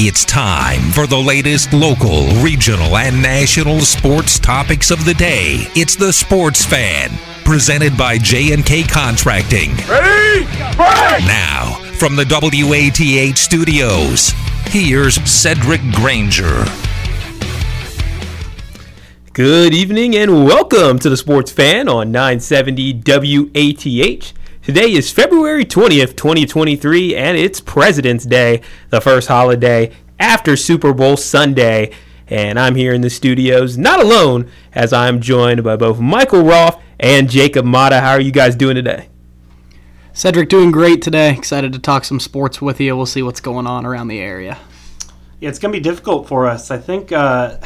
It's time for the latest local, regional, and national sports topics of the day. It's the Sports Fan, presented by J&K Contracting. Ready? Break! Now, from the WATH studios, here's Cedric Granger. Good evening and welcome to the Sports Fan on 970 WATH. Today is February 20th, 2023, and it's President's Day, the first holiday after Super Bowl Sunday. And I'm here in the studios, not alone, as I'm joined by both Michael Roth and Jacob Mata. How are you guys doing today? Cedric, doing great today. Excited to talk some sports with you. We'll see what's going on around the area. Yeah, it's going to be difficult for us. I think uh,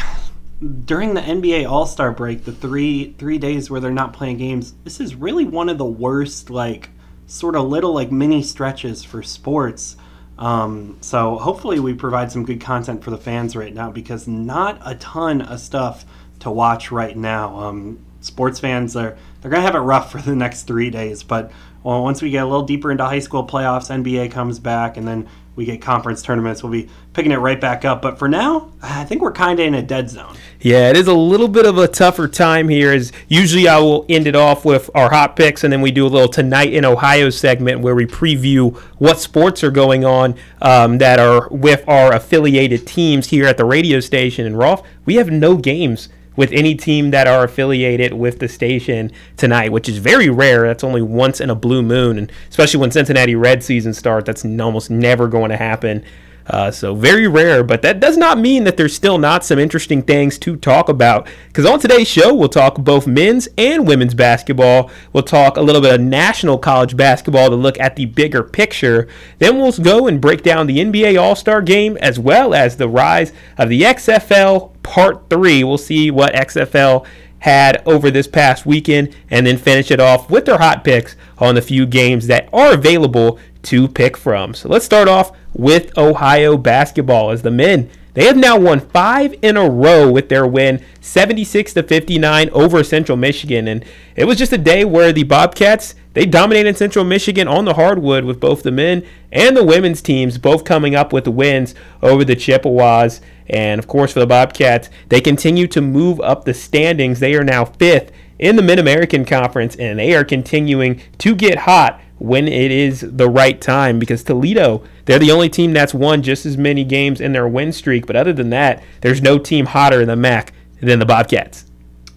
during the NBA All Star break, the three three days where they're not playing games, this is really one of the worst, like sort of little like mini stretches for sports. Um, so hopefully we provide some good content for the fans right now because not a ton of stuff to watch right now. Um, sports fans are they're gonna have it rough for the next three days, but well, once we get a little deeper into high school playoffs, NBA comes back, and then we get conference tournaments, we'll be picking it right back up. But for now, I think we're kind of in a dead zone. Yeah, it is a little bit of a tougher time here. As usually, I will end it off with our hot picks, and then we do a little tonight in Ohio segment where we preview what sports are going on um, that are with our affiliated teams here at the radio station. And Roth, we have no games with any team that are affiliated with the station tonight, which is very rare. That's only once in a blue moon, and especially when Cincinnati Red season starts, that's almost never going to happen. Uh, so very rare, but that does not mean that there's still not some interesting things to talk about. Because on today's show, we'll talk both men's and women's basketball. We'll talk a little bit of national college basketball to look at the bigger picture. Then we'll go and break down the NBA All Star game as well as the rise of the XFL Part 3. We'll see what XFL had over this past weekend and then finish it off with their hot picks on the few games that are available to pick from. So let's start off with Ohio basketball as the men they have now won five in a row with their win 76 to 59 over Central Michigan. And it was just a day where the Bobcats they dominated Central Michigan on the hardwood with both the men and the women's teams both coming up with wins over the Chippewas. And of course, for the Bobcats, they continue to move up the standings. They are now fifth in the Mid American Conference, and they are continuing to get hot when it is the right time because Toledo, they're the only team that's won just as many games in their win streak. But other than that, there's no team hotter in the MAC than the Bobcats.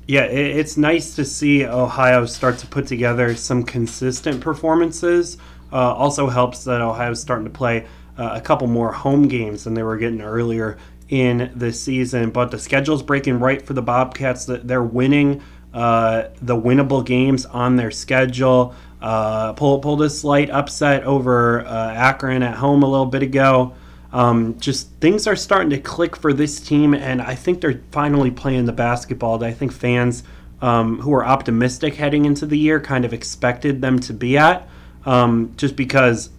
Yeah, it's nice to see Ohio start to put together some consistent performances. Uh, also helps that Ohio's starting to play uh, a couple more home games than they were getting earlier in the season. But the schedule's breaking right for the Bobcats. They're winning uh, the winnable games on their schedule. Uh, pulled pulled a slight upset over uh, Akron at home a little bit ago. Um, just things are starting to click for this team, and I think they're finally playing the basketball that I think fans um, who are optimistic heading into the year kind of expected them to be at. Um, just because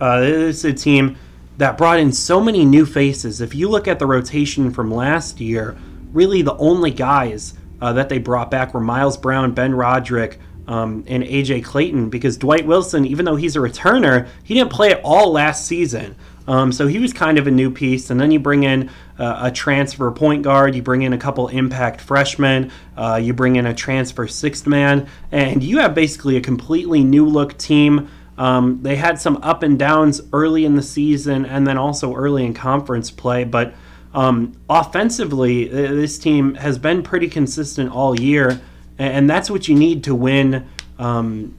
uh, it's a team that brought in so many new faces. If you look at the rotation from last year, really the only guys uh, that they brought back were Miles Brown, Ben Roderick, um, and AJ Clayton because Dwight Wilson, even though he's a returner, he didn't play at all last season. Um, so he was kind of a new piece. And then you bring in uh, a transfer point guard, you bring in a couple impact freshmen, uh, you bring in a transfer sixth man, and you have basically a completely new look team. Um, they had some up and downs early in the season and then also early in conference play, but um, offensively, this team has been pretty consistent all year and that's what you need to win. Um,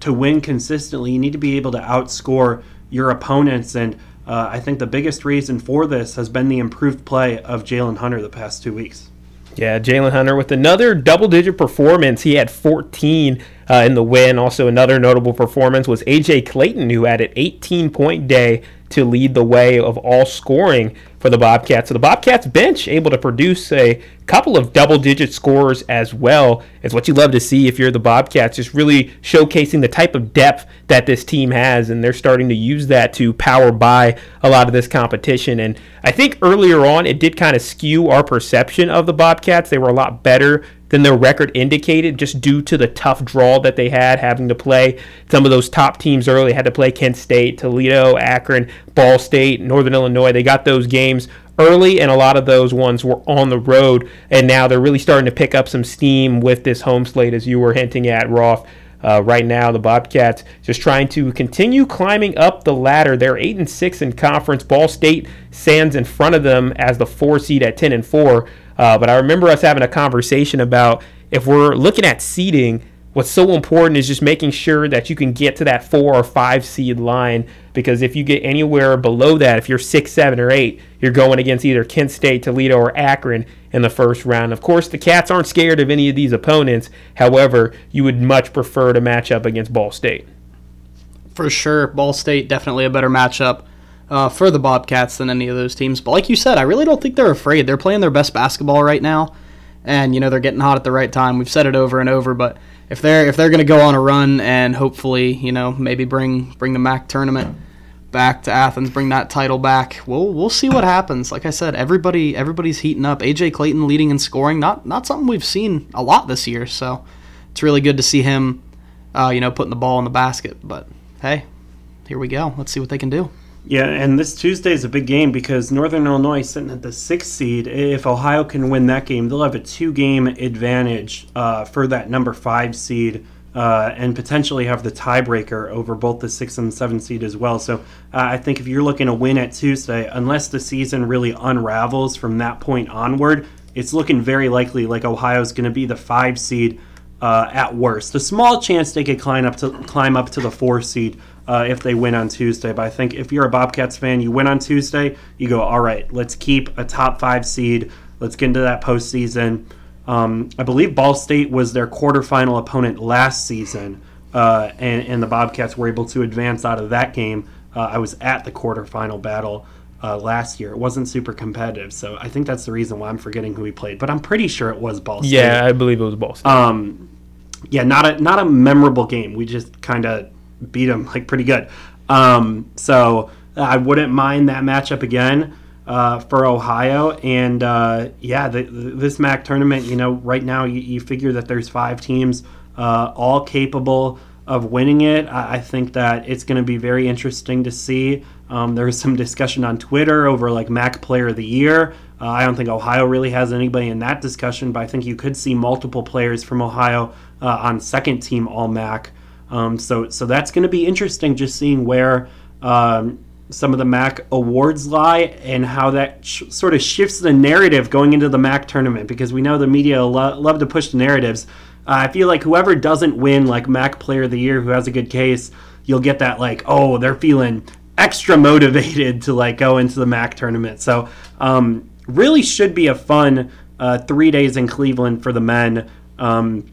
to win consistently, you need to be able to outscore your opponents, and uh, I think the biggest reason for this has been the improved play of Jalen Hunter the past two weeks. Yeah, Jalen Hunter with another double digit performance. He had 14 uh, in the win. Also, another notable performance was AJ Clayton, who had an 18 point day to lead the way of all scoring for the Bobcats. So the Bobcats bench able to produce a couple of double digit scores as well. It's what you love to see if you're the Bobcats, just really showcasing the type of depth that this team has, and they're starting to use that to power by a lot of this competition. And I think earlier on it did kind of skew our perception of the Bobcats. They were a lot better than their record indicated, just due to the tough draw that they had having to play some of those top teams early. Had to play Kent State, Toledo, Akron, Ball State, Northern Illinois. They got those games early, and a lot of those ones were on the road, and now they're really starting to pick up some steam with this home slate, as you were hinting at, Roth. Uh, right now, the Bobcats just trying to continue climbing up the ladder. They're eight and six in conference. Ball State stands in front of them as the four seed at ten and four. Uh, but I remember us having a conversation about if we're looking at seeding, what's so important is just making sure that you can get to that four or five seed line because if you get anywhere below that, if you're six, seven, or eight, you're going against either Kent State, Toledo, or Akron in the first round. Of course, the Cats aren't scared of any of these opponents. However, you would much prefer to match up against Ball State. For sure, Ball State definitely a better matchup. Uh, for the Bobcats than any of those teams. But like you said, I really don't think they're afraid. They're playing their best basketball right now, and you know they're getting hot at the right time. We've said it over and over, but if they're if they're going to go on a run and hopefully you know maybe bring bring the MAC tournament back to Athens, bring that title back, we'll we'll see what happens. Like I said, everybody everybody's heating up. AJ Clayton leading in scoring, not not something we've seen a lot this year. So it's really good to see him, uh, you know, putting the ball in the basket. But hey, here we go. Let's see what they can do. Yeah, and this Tuesday is a big game because Northern Illinois is sitting at the sixth seed. If Ohio can win that game, they'll have a two-game advantage uh, for that number five seed, uh, and potentially have the tiebreaker over both the six and seven seed as well. So uh, I think if you're looking to win at Tuesday, unless the season really unravels from that point onward, it's looking very likely like Ohio's going to be the five seed uh, at worst. A small chance they could climb up to climb up to the four seed uh, if they win on Tuesday. But I think if you're a Bobcats fan, you win on Tuesday, you go, all right, let's keep a top five seed. Let's get into that postseason. Um, I believe Ball State was their quarterfinal opponent last season, uh, and, and, the Bobcats were able to advance out of that game. Uh, I was at the quarterfinal battle uh, last year. It wasn't super competitive, so I think that's the reason why I'm forgetting who we played. But I'm pretty sure it was Ball State. Yeah, I believe it was Ball State. Um, yeah, not a not a memorable game. We just kind of beat them like pretty good. Um, so I wouldn't mind that matchup again uh, for Ohio. And uh, yeah, the, the, this MAC tournament, you know, right now you, you figure that there's five teams uh, all capable of winning it. I, I think that it's going to be very interesting to see. Um, there was some discussion on Twitter over like MAC Player of the Year. Uh, I don't think Ohio really has anybody in that discussion, but I think you could see multiple players from Ohio uh, on second team All MAC. Um, so so that's going to be interesting, just seeing where um, some of the MAC awards lie and how that sh- sort of shifts the narrative going into the MAC tournament because we know the media lo- love to push the narratives. Uh, I feel like whoever doesn't win like MAC Player of the Year, who has a good case, you'll get that like, oh, they're feeling extra motivated to like go into the MAC tournament. So um, really should be a fun uh, three days in Cleveland for the men. Um,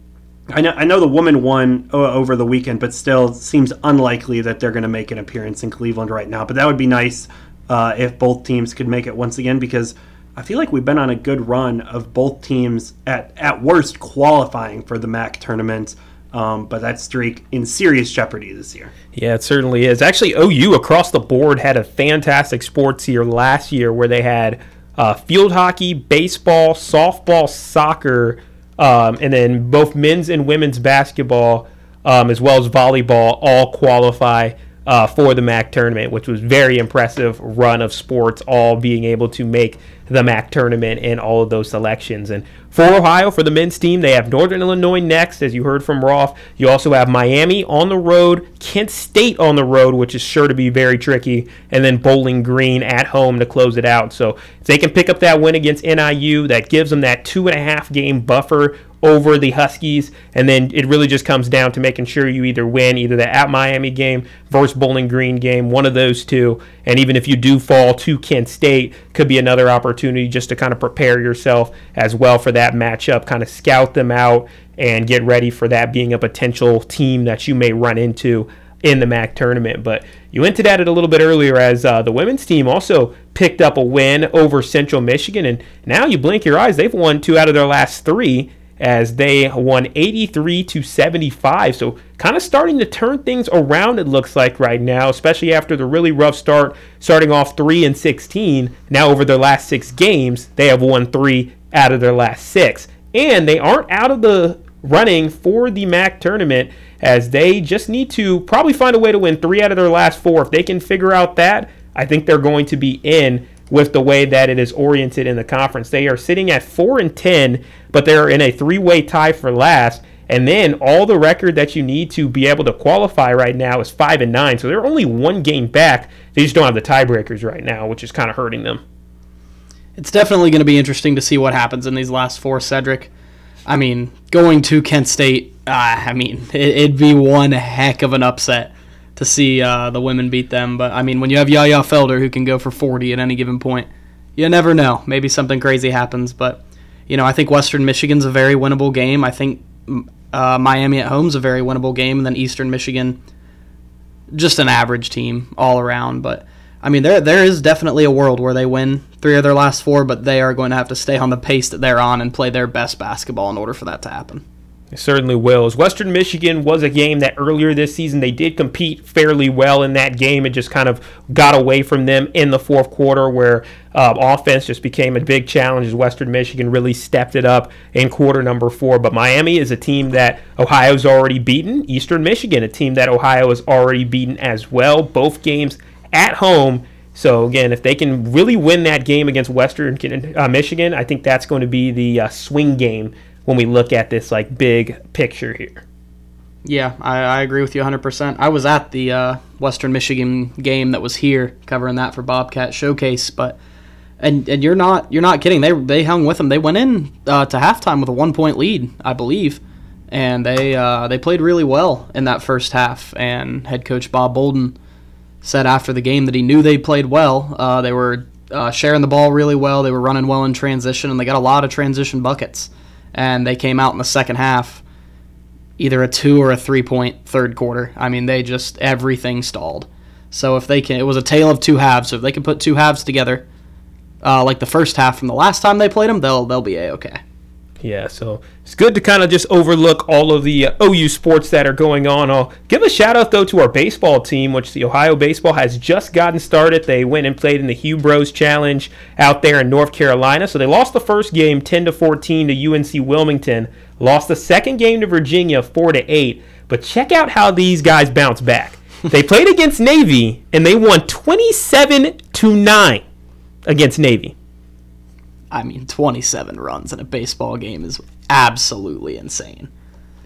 I know I know the woman won over the weekend, but still seems unlikely that they're going to make an appearance in Cleveland right now. But that would be nice uh, if both teams could make it once again because I feel like we've been on a good run of both teams at at worst qualifying for the MAC tournament. Um, but that streak in serious jeopardy this year. Yeah, it certainly is. Actually, OU across the board had a fantastic sports year last year where they had uh, field hockey, baseball, softball, soccer um, and then both men's and women's basketball, um, as well as volleyball, all qualify uh, for the MAC tournament, which was very impressive run of sports, all being able to make the MAC tournament and all of those selections. And for Ohio, for the men's team, they have Northern Illinois next, as you heard from Roth. You also have Miami on the road, Kent State on the road, which is sure to be very tricky, and then Bowling Green at home to close it out. So if they can pick up that win against NIU, that gives them that two and a half game buffer over the Huskies, and then it really just comes down to making sure you either win either the at Miami game versus Bowling Green game, one of those two, and even if you do fall to Kent State, could be another opportunity just to kind of prepare yourself as well for that matchup, kind of scout them out and get ready for that being a potential team that you may run into in the MAC tournament. But you hinted at it a little bit earlier as uh, the women's team also picked up a win over Central Michigan, and now you blink your eyes, they've won two out of their last three as they won 83 to 75. So kind of starting to turn things around it looks like right now, especially after the really rough start starting off 3 and 16. Now over their last 6 games, they have won 3 out of their last 6 and they aren't out of the running for the MAC tournament as they just need to probably find a way to win three out of their last four. If they can figure out that, I think they're going to be in with the way that it is oriented in the conference. They are sitting at 4 and 10, but they're in a three-way tie for last. And then all the record that you need to be able to qualify right now is 5 and 9. So they're only one game back. They just don't have the tiebreakers right now, which is kind of hurting them. It's definitely going to be interesting to see what happens in these last four, Cedric. I mean, going to Kent State, uh, I mean, it, would be one heck of an upset to see uh, the women beat them. But I mean, when you have Yaya Felder who can go for 40 at any given point, you never know. Maybe something crazy happens. But you know, I think Western Michigan's a very winnable game. I think uh, Miami at home's a very winnable game, and then Eastern Michigan, just an average team all around. But I mean, there there is definitely a world where they win three of their last four, but they are going to have to stay on the pace that they're on and play their best basketball in order for that to happen. It certainly will. As Western Michigan was a game that earlier this season they did compete fairly well in that game. It just kind of got away from them in the fourth quarter, where uh, offense just became a big challenge as Western Michigan really stepped it up in quarter number four. But Miami is a team that Ohio's already beaten. Eastern Michigan, a team that Ohio has already beaten as well. Both games at home. So again, if they can really win that game against Western uh, Michigan, I think that's going to be the uh, swing game when we look at this like big picture here. Yeah, I, I agree with you 100%. I was at the uh, Western Michigan game that was here covering that for Bobcat Showcase, but and and you're not you're not kidding. They they hung with them. They went in uh, to halftime with a one point lead, I believe, and they uh, they played really well in that first half. And head coach Bob Boldon said after the game that he knew they played well. Uh, they were uh, sharing the ball really well. They were running well in transition, and they got a lot of transition buckets and they came out in the second half either a two or a three point third quarter. I mean, they just everything stalled. So if they can, it was a tale of two halves. So if they can put two halves together, uh, like the first half from the last time they played them, they'll they'll be a okay. Yeah, so it's good to kind of just overlook all of the uh, OU sports that are going on. I'll give a shout out though to our baseball team, which the Ohio baseball has just gotten started. They went and played in the Hugh Bros Challenge out there in North Carolina. So they lost the first game 10 to 14 to UNC Wilmington, lost the second game to Virginia 4 to 8. But check out how these guys bounce back. they played against Navy and they won 27 to 9 against Navy. I mean, 27 runs in a baseball game is absolutely insane.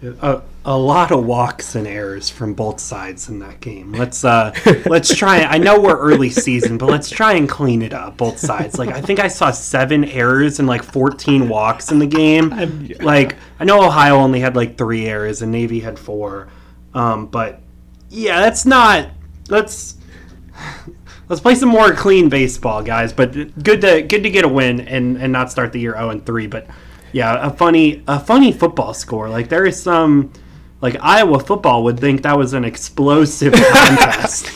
A, a lot of walks and errors from both sides in that game. Let's uh let's try. I know we're early season, but let's try and clean it up both sides. Like I think I saw seven errors and like 14 walks in the game. Like I know Ohio only had like three errors and Navy had four, um, but yeah, that's not. Let's let's play some more clean baseball, guys. But good to good to get a win and and not start the year zero and three. But yeah, a funny a funny football score. Like there is some like Iowa football would think that was an explosive contest.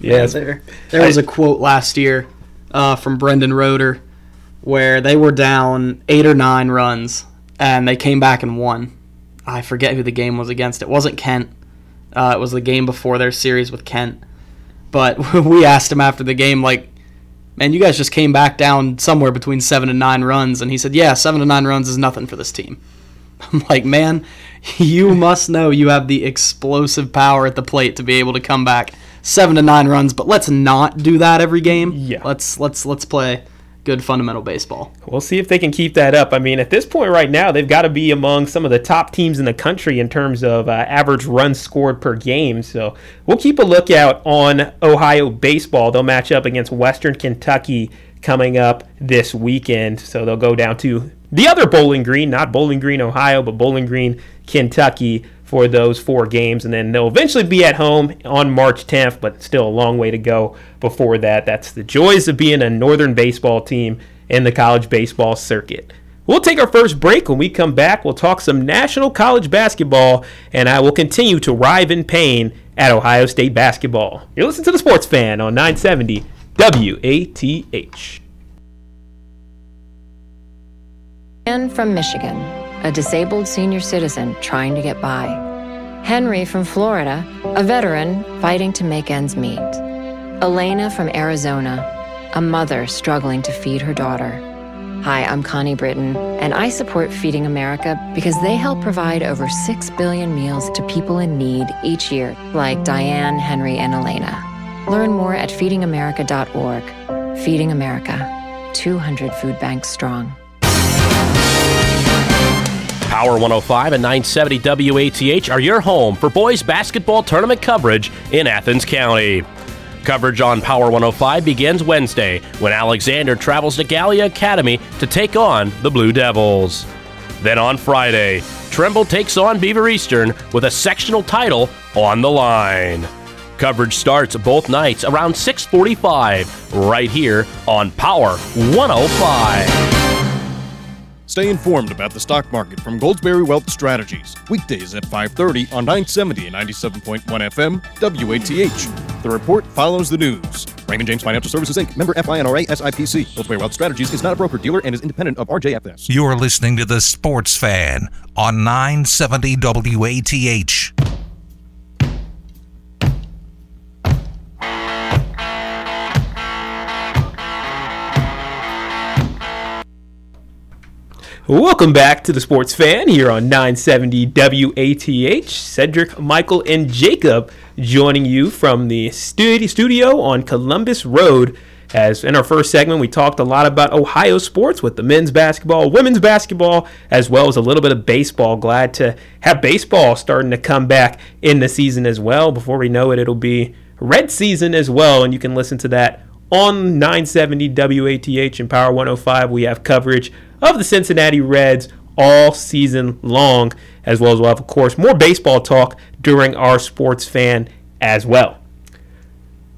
yes, there there was a quote last year uh, from Brendan Roeder where they were down eight or nine runs and they came back and won. I forget who the game was against. It wasn't Kent. Uh, it was the game before their series with Kent but we asked him after the game, like, man, you guys just came back down somewhere between seven and nine runs. And he said, yeah, seven to nine runs is nothing for this team. I'm like, man, you must know you have the explosive power at the plate to be able to come back seven to nine runs. But let's not do that every game. Yeah. Let's let's let's play good fundamental baseball. We'll see if they can keep that up. I mean, at this point right now, they've got to be among some of the top teams in the country in terms of uh, average runs scored per game. So we'll keep a lookout on Ohio baseball. They'll match up against Western Kentucky coming up this weekend. So they'll go down to the other Bowling Green, not Bowling Green, Ohio, but Bowling Green, Kentucky for those four games. And then they'll eventually be at home on March 10th, but still a long way to go before that. That's the joys of being a Northern baseball team in the college baseball circuit. We'll take our first break. When we come back, we'll talk some national college basketball, and I will continue to rive in pain at Ohio State basketball. You're listening to the Sports Fan on 970 WATH. And from Michigan a disabled senior citizen trying to get by. Henry from Florida, a veteran fighting to make ends meet. Elena from Arizona, a mother struggling to feed her daughter. Hi, I'm Connie Britton, and I support Feeding America because they help provide over 6 billion meals to people in need each year, like Diane, Henry, and Elena. Learn more at feedingamerica.org. Feeding America, 200 food banks strong. Power 105 and 970 WATH are your home for boys basketball tournament coverage in Athens County. Coverage on Power 105 begins Wednesday when Alexander travels to Gallia Academy to take on the Blue Devils. Then on Friday, Trimble takes on Beaver Eastern with a sectional title on the line. Coverage starts both nights around 6:45 right here on Power 105. Stay informed about the stock market from Goldsberry Wealth Strategies. Weekdays at 5:30 on 970 and 97.1 FM WATH. The report follows the news. Raymond James Financial Services Inc. Member FINRA SIPC. Goldsberry Wealth Strategies is not a broker dealer and is independent of RJFS. You're listening to the Sports Fan on 970 WATH. Welcome back to the Sports Fan here on 970 WATH. Cedric, Michael, and Jacob joining you from the studio on Columbus Road. As in our first segment, we talked a lot about Ohio sports with the men's basketball, women's basketball, as well as a little bit of baseball. Glad to have baseball starting to come back in the season as well. Before we know it, it'll be red season as well, and you can listen to that on 970 WATH and Power 105. We have coverage of the Cincinnati Reds all season long, as well as we'll have, of course, more baseball talk during our sports fan as well.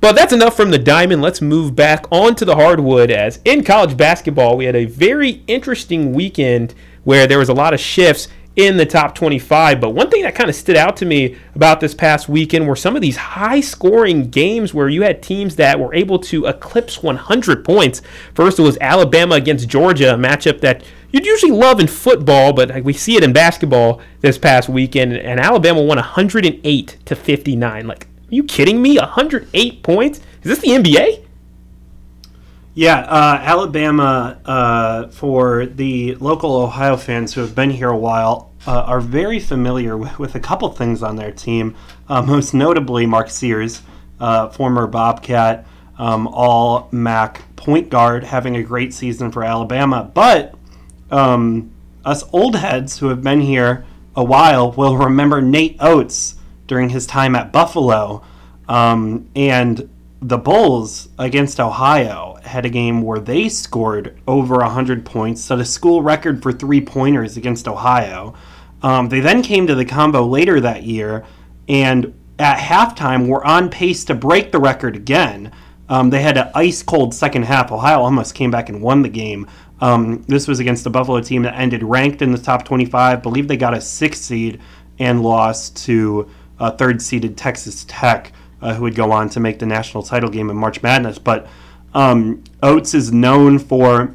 But that's enough from the diamond. Let's move back onto the hardwood. As in college basketball, we had a very interesting weekend where there was a lot of shifts in the top 25. But one thing that kind of stood out to me about this past weekend were some of these high scoring games where you had teams that were able to eclipse 100 points. First, it was Alabama against Georgia, a matchup that you'd usually love in football, but we see it in basketball this past weekend. And Alabama won 108 to 59. Like, are you kidding me? 108 points? Is this the NBA? Yeah, uh, Alabama, uh, for the local Ohio fans who have been here a while, uh, are very familiar with, with, a couple things on their team. Uh, most notably, Mark Sears, uh, former Bobcat, um, all MAC point guard, having a great season for Alabama. But um, us old heads who have been here a while will remember Nate Oats during his time at Buffalo. Um, and the Bulls against Ohio had a game where they scored over 100 points, set a school record for three pointers against Ohio. Um, they then came to the Convo later that year, and at halftime were on pace to break the record again. Um, they had an ice cold second half. Ohio almost came back and won the game. Um, this was against the Buffalo team that ended ranked in the top 25. I believe they got a sixth seed and lost to a third seeded Texas Tech uh, who would go on to make the national title game in March Madness. But um, Oats is known for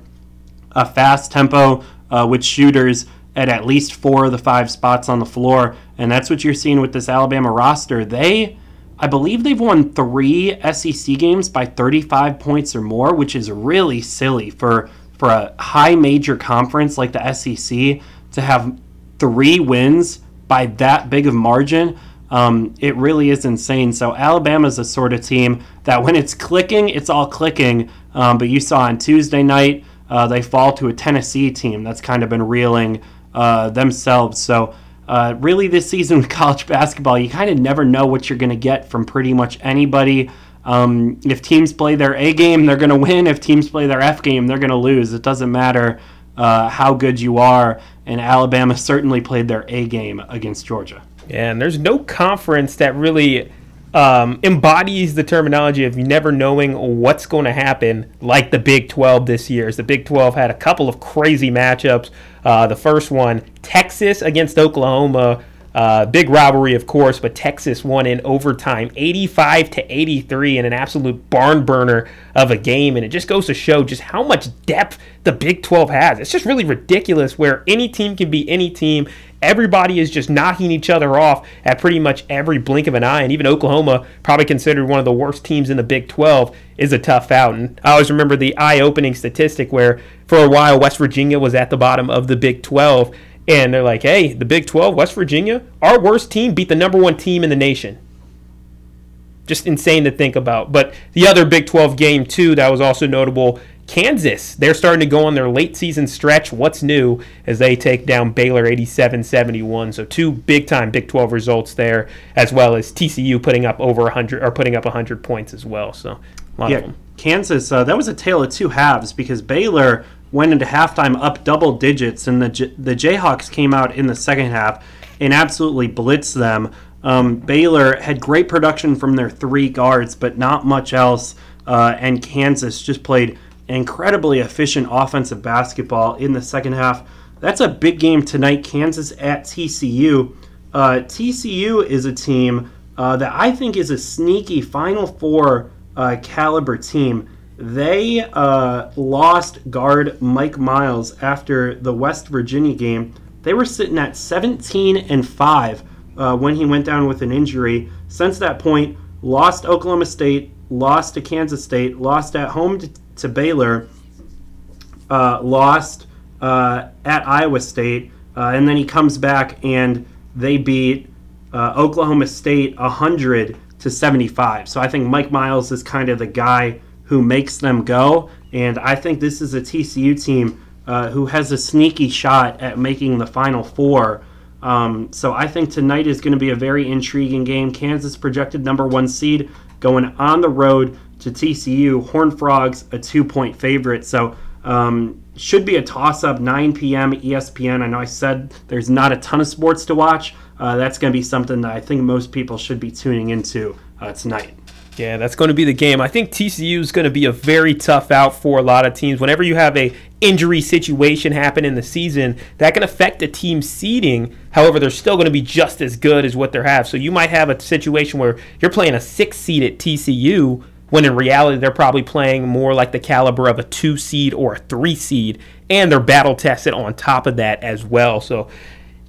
a fast tempo uh, with shooters at at least four of the five spots on the floor, and that's what you're seeing with this Alabama roster. They, I believe, they've won three SEC games by 35 points or more, which is really silly for for a high major conference like the SEC to have three wins by that big of margin. Um, it really is insane. So Alabama's a sort of team that when it's clicking, it's all clicking. Um, but you saw on Tuesday night uh, they fall to a Tennessee team that's kind of been reeling uh, themselves. So uh, really, this season with college basketball, you kind of never know what you're going to get from pretty much anybody. Um, if teams play their A game, they're going to win. If teams play their F game, they're going to lose. It doesn't matter uh, how good you are. And Alabama certainly played their A game against Georgia. And there's no conference that really um, embodies the terminology of never knowing what's going to happen, like the Big 12 this year. As the Big 12 had a couple of crazy matchups. Uh, the first one, Texas against Oklahoma. Uh, big rivalry, of course, but Texas won in overtime, 85 to 83, in an absolute barn burner of a game. And it just goes to show just how much depth the Big 12 has. It's just really ridiculous where any team can be any team everybody is just knocking each other off at pretty much every blink of an eye. And even Oklahoma, probably considered one of the worst teams in the Big 12, is a tough out. And I always remember the eye opening statistic where for a while West Virginia was at the bottom of the Big 12. And they're like, hey, the Big 12, West Virginia, our worst team beat the number one team in the nation just insane to think about. But the other Big 12 game, too, that was also notable Kansas, they're starting to go on their late season stretch. What's new as they take down Baylor 87 71. So, two big time Big 12 results there, as well as TCU putting up over 100 or putting up 100 points as well. So, a lot yeah, of them. Kansas, uh, that was a tale of two halves because Baylor went into halftime up double digits, and the, J- the Jayhawks came out in the second half and absolutely blitzed them. Um, Baylor had great production from their three guards, but not much else. Uh, and Kansas just played incredibly efficient offensive basketball in the second half. That's a big game tonight. Kansas at TCU. Uh, TCU is a team uh, that I think is a sneaky Final Four uh, caliber team. They uh, lost guard Mike Miles after the West Virginia game. They were sitting at 17 and 5 uh, when he went down with an injury. Since that point, lost Oklahoma State, lost to Kansas State, lost at home to, to Baylor, uh, lost uh, at Iowa State, uh, and then he comes back and they beat uh, Oklahoma State 100 to 75. So I think Mike Miles is kind of the guy who makes them go, and I think this is a TCU team uh, who has a sneaky shot at making the Final Four. Um, so I think tonight is going to be a very intriguing game. Kansas projected number one seed going on the road to TCU. Horn Frogs a two point favorite. So um, should be a toss up 9 p.m. ESPN. I know I said there's not a ton of sports to watch. Uh, that's going to be something that I think most people should be tuning into uh, tonight. Yeah, that's going to be the game. I think TCU is going to be a very tough out for a lot of teams. Whenever you have a injury situation happen in the season, that can affect the team's seeding. However, they're still going to be just as good as what they have. So you might have a situation where you're playing a six seed at TCU when in reality they're probably playing more like the caliber of a two seed or a three seed, and they're battle tested on top of that as well. So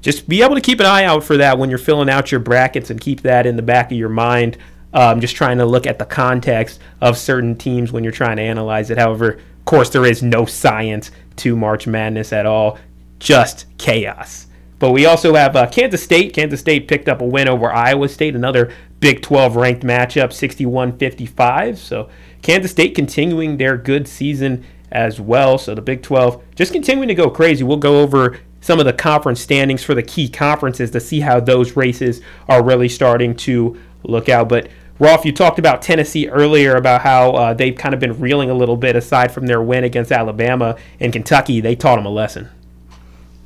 just be able to keep an eye out for that when you're filling out your brackets and keep that in the back of your mind. Um, just trying to look at the context of certain teams when you're trying to analyze it. However, of course, there is no science to March Madness at all, just chaos. But we also have uh, Kansas State. Kansas State picked up a win over Iowa State, another Big 12 ranked matchup, 61 55. So Kansas State continuing their good season as well. So the Big 12 just continuing to go crazy. We'll go over some of the conference standings for the key conferences to see how those races are really starting to look out. But Roth, you talked about Tennessee earlier about how uh, they've kind of been reeling a little bit aside from their win against Alabama and Kentucky. They taught them a lesson.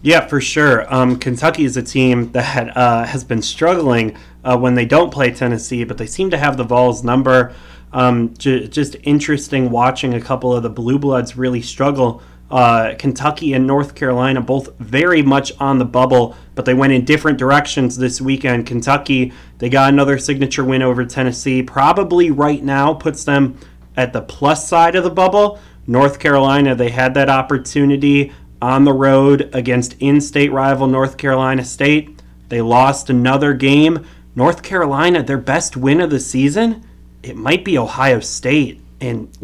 Yeah, for sure. Um, Kentucky is a team that uh, has been struggling uh, when they don't play Tennessee, but they seem to have the Vols number. Um, just interesting watching a couple of the Blue Bloods really struggle. Uh, Kentucky and North Carolina both very much on the bubble, but they went in different directions this weekend. Kentucky, they got another signature win over Tennessee. Probably right now puts them at the plus side of the bubble. North Carolina, they had that opportunity on the road against in state rival North Carolina State. They lost another game. North Carolina, their best win of the season, it might be Ohio State. And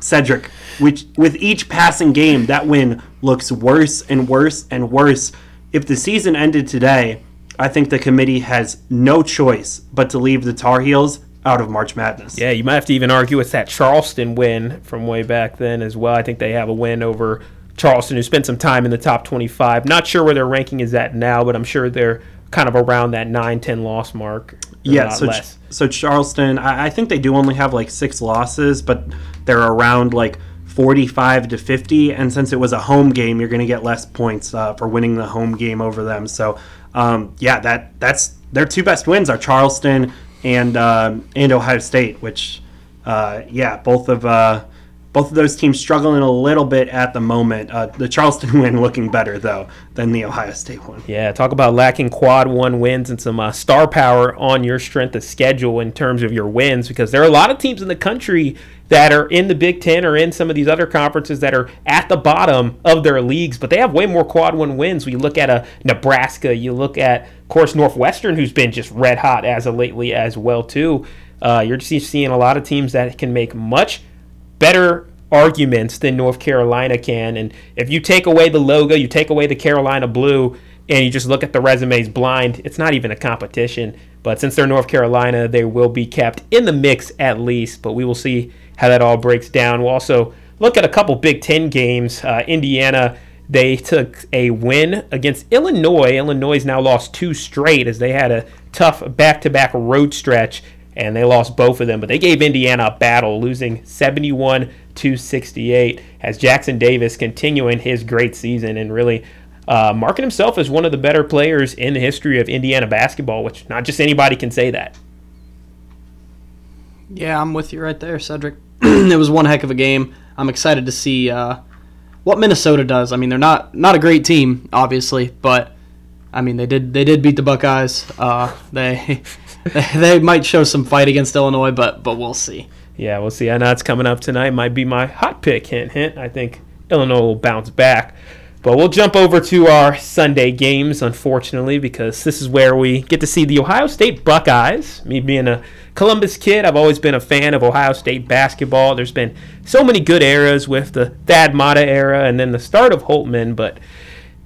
Cedric, which with each passing game, that win looks worse and worse and worse. If the season ended today, I think the committee has no choice but to leave the Tar Heels out of March Madness. Yeah, you might have to even argue it's that Charleston win from way back then as well. I think they have a win over Charleston, who spent some time in the top 25. Not sure where their ranking is at now, but I'm sure they're kind of around that 9 10 loss mark. Yeah, so, so Charleston, I, I think they do only have like six losses, but they're around like 45 to 50. And since it was a home game, you're going to get less points uh, for winning the home game over them. So, um, yeah, that that's their two best wins are Charleston and uh, and Ohio State, which, uh, yeah, both of uh, both of those teams struggling a little bit at the moment. Uh, the Charleston win looking better though than the Ohio State one. Yeah, talk about lacking quad one wins and some uh, star power on your strength of schedule in terms of your wins because there are a lot of teams in the country that are in the Big Ten or in some of these other conferences that are at the bottom of their leagues, but they have way more quad one wins. When you look at a Nebraska, you look at, of course, Northwestern, who's been just red hot as of lately as well too. Uh, you're just seeing a lot of teams that can make much better arguments than North Carolina can. And if you take away the logo, you take away the Carolina blue, and you just look at the resumes blind, it's not even a competition. But since they're North Carolina, they will be kept in the mix at least. But we will see how that all breaks down. We'll also look at a couple Big Ten games. Uh, Indiana, they took a win against Illinois. Illinois now lost two straight as they had a tough back to back road stretch and they lost both of them. But they gave Indiana a battle, losing 71 to 68 as Jackson Davis continuing his great season and really uh, marking himself as one of the better players in the history of Indiana basketball, which not just anybody can say that. Yeah, I'm with you right there, Cedric. it was one heck of a game. I'm excited to see uh, what Minnesota does. I mean, they're not not a great team, obviously, but I mean they did they did beat the Buckeyes. Uh, they they might show some fight against Illinois, but but we'll see. Yeah, we'll see. I know it's coming up tonight. Might be my hot pick. Hint, hint. I think Illinois will bounce back. But we'll jump over to our Sunday games, unfortunately, because this is where we get to see the Ohio State Buckeyes. Me being a Columbus kid, I've always been a fan of Ohio State basketball. There's been so many good eras with the Thad Matta era and then the start of Holtmann, but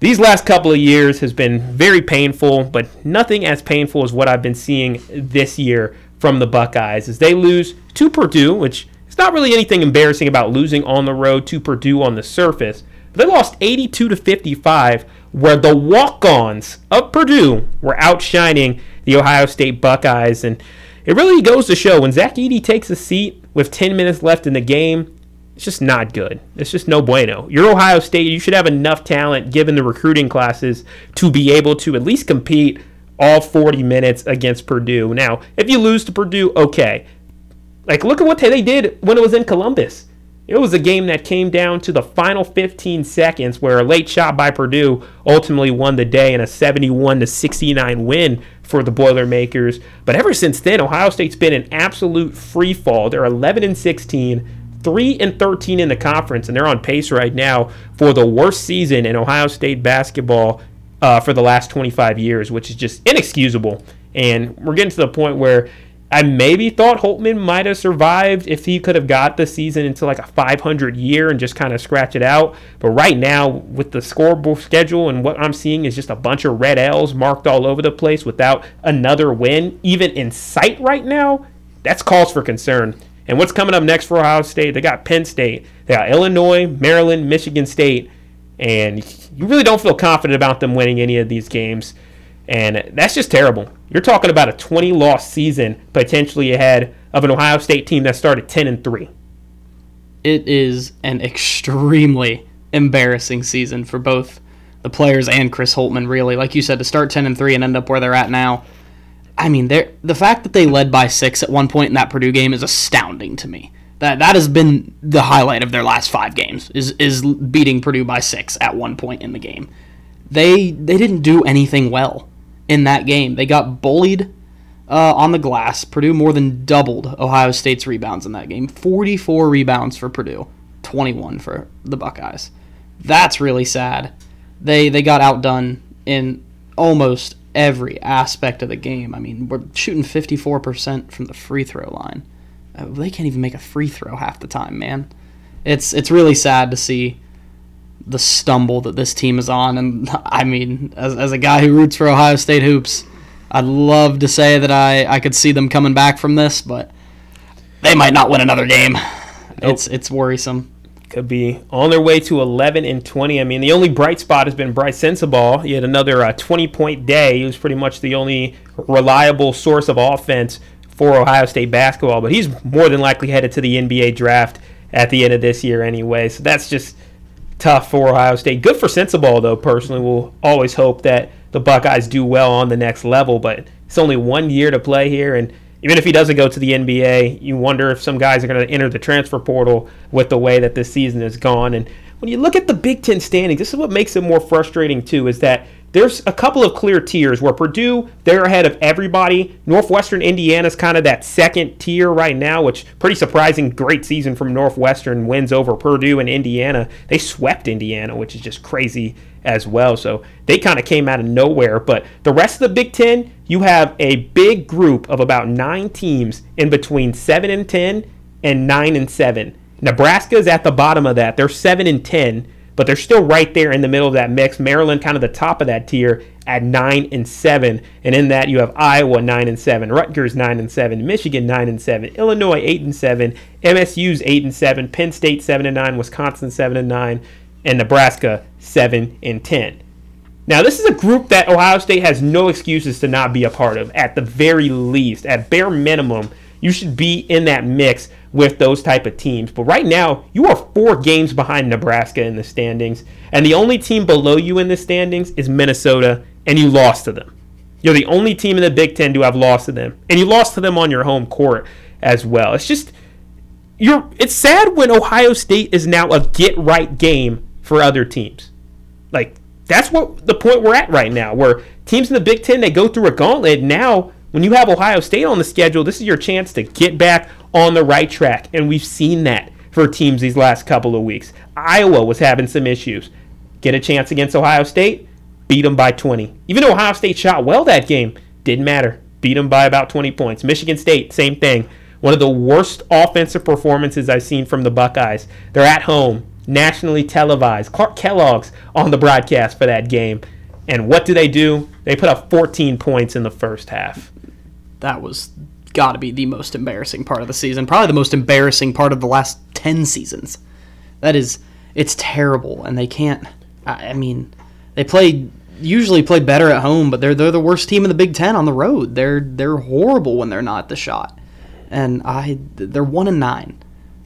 these last couple of years has been very painful, but nothing as painful as what I've been seeing this year from the Buckeyes as they lose to Purdue, which is not really anything embarrassing about losing on the road to Purdue on the surface. They lost 82 to 55, where the walk-ons of Purdue were outshining the Ohio State Buckeyes, and it really goes to show when Zach Edey takes a seat with 10 minutes left in the game, it's just not good. It's just no bueno. You're Ohio State. You should have enough talent, given the recruiting classes, to be able to at least compete all 40 minutes against Purdue. Now, if you lose to Purdue, okay. Like, look at what they did when it was in Columbus. It was a game that came down to the final 15 seconds where a late shot by Purdue ultimately won the day in a 71 to 69 win for the Boilermakers. But ever since then, Ohio State's been an absolute free fall. They're 11 and 16, 3 and 13 in the conference, and they're on pace right now for the worst season in Ohio State basketball uh, for the last 25 years, which is just inexcusable. And we're getting to the point where I maybe thought Holtmann might have survived if he could have got the season into like a 500 year and just kind of scratch it out. But right now, with the scoreboard schedule and what I'm seeing is just a bunch of red L's marked all over the place without another win, even in sight right now, that's cause for concern. And what's coming up next for Ohio State? They got Penn State, they got Illinois, Maryland, Michigan State, and you really don't feel confident about them winning any of these games. And that's just terrible. You're talking about a 20 loss season potentially ahead of an Ohio State team that started 10 and 3. It is an extremely embarrassing season for both the players and Chris Holtmann really. Like you said to start 10 and 3 and end up where they're at now. I mean, the fact that they led by 6 at one point in that Purdue game is astounding to me. That that has been the highlight of their last 5 games is is beating Purdue by 6 at one point in the game. They they didn't do anything well in that game. They got bullied uh, on the glass. Purdue more than doubled Ohio State's rebounds in that game 44 rebounds for Purdue, 21 for the Buckeyes. That's really sad. They, they got outdone in almost every aspect of the game. I mean, we're shooting 54% from the free throw line. Uh, they can't even make a free throw half the time, man. It's it's really sad to see the stumble that this team is on. And I mean, as, as a guy who roots for Ohio State hoops, I'd love to say that I, I could see them coming back from this, but they might not win another game. Nope. It's it's worrisome. Could be on their way to 11 and 20. I mean, the only bright spot has been Brice Sensabaugh. He had another uh, 20 point day. He was pretty much the only reliable source of offense for Ohio State basketball, but he's more than likely headed to the NBA draft at the end of this year anyway. So that's just tough for Ohio State. Good for Sensabaugh, though, personally. We'll always hope that the Buckeyes do well on the next level, but it's only one year to play here. And even if he doesn't go to the NBA, you wonder if some guys are going to enter the transfer portal with the way that this season has gone. And when you look at the Big Ten standings, this is what makes it more frustrating, too, is that there's a couple of clear tiers where Purdue, they're ahead of everybody. Northwestern Indiana's kind of that second tier right now, which pretty surprising. Great season from Northwestern, wins over Purdue and Indiana. They swept Indiana, which is just crazy as well. So they kind of came out of nowhere. But the rest of the Big Ten, you have a big group of about nine teams in between 7 and 10 and 9 and 7. Nebraska is at the bottom of that. They're 7 and 10 but they're still right there in the middle of that mix. Maryland, kind of the top of that tier at nine and seven, and in that you have Iowa nine and seven, Rutgers nine and seven, Michigan nine and seven, Illinois eight and seven, MSU's eight and seven, Penn State seven and nine, Wisconsin seven and nine, and Nebraska seven and ten. Now, this is a group that Ohio State has no excuses to not be a part of. At the very least, at bare minimum, you should be in that mix with those type of teams. But right now, you are four games behind Nebraska in the standings, and the only team below you in the standings is Minnesota, and you lost to them. You're the only team in the Big Ten to have lost to them, and you lost to them on your home court as well. It's just you're. It's sad when Ohio State is now a get right game for other teams. Like that's what the point we're at right now, where teams in the Big Ten they go through a gauntlet. Now, when you have Ohio State on the schedule, this is your chance to get back on the right track. And we've seen that for teams these last couple of weeks. Iowa was having some issues. Get a chance against Ohio State, beat them by 20. Even though Ohio State shot well that game, didn't matter. Beat them by about 20 points. Michigan State, same thing. One of the worst offensive performances I've seen from the Buckeyes. They're at home, nationally televised. Clark Kellogg's on the broadcast for that game. And what do they do? They put up 14 points in the first half. That was got to be the most embarrassing part of the season. Probably the most embarrassing part of the last 10 seasons. That is, it's terrible. And they can't, I, I mean, they play, usually play better at home, but they're, they're the worst team in the Big Ten on the road. They're, they're horrible when they're not the Schott. And I, they're one and nine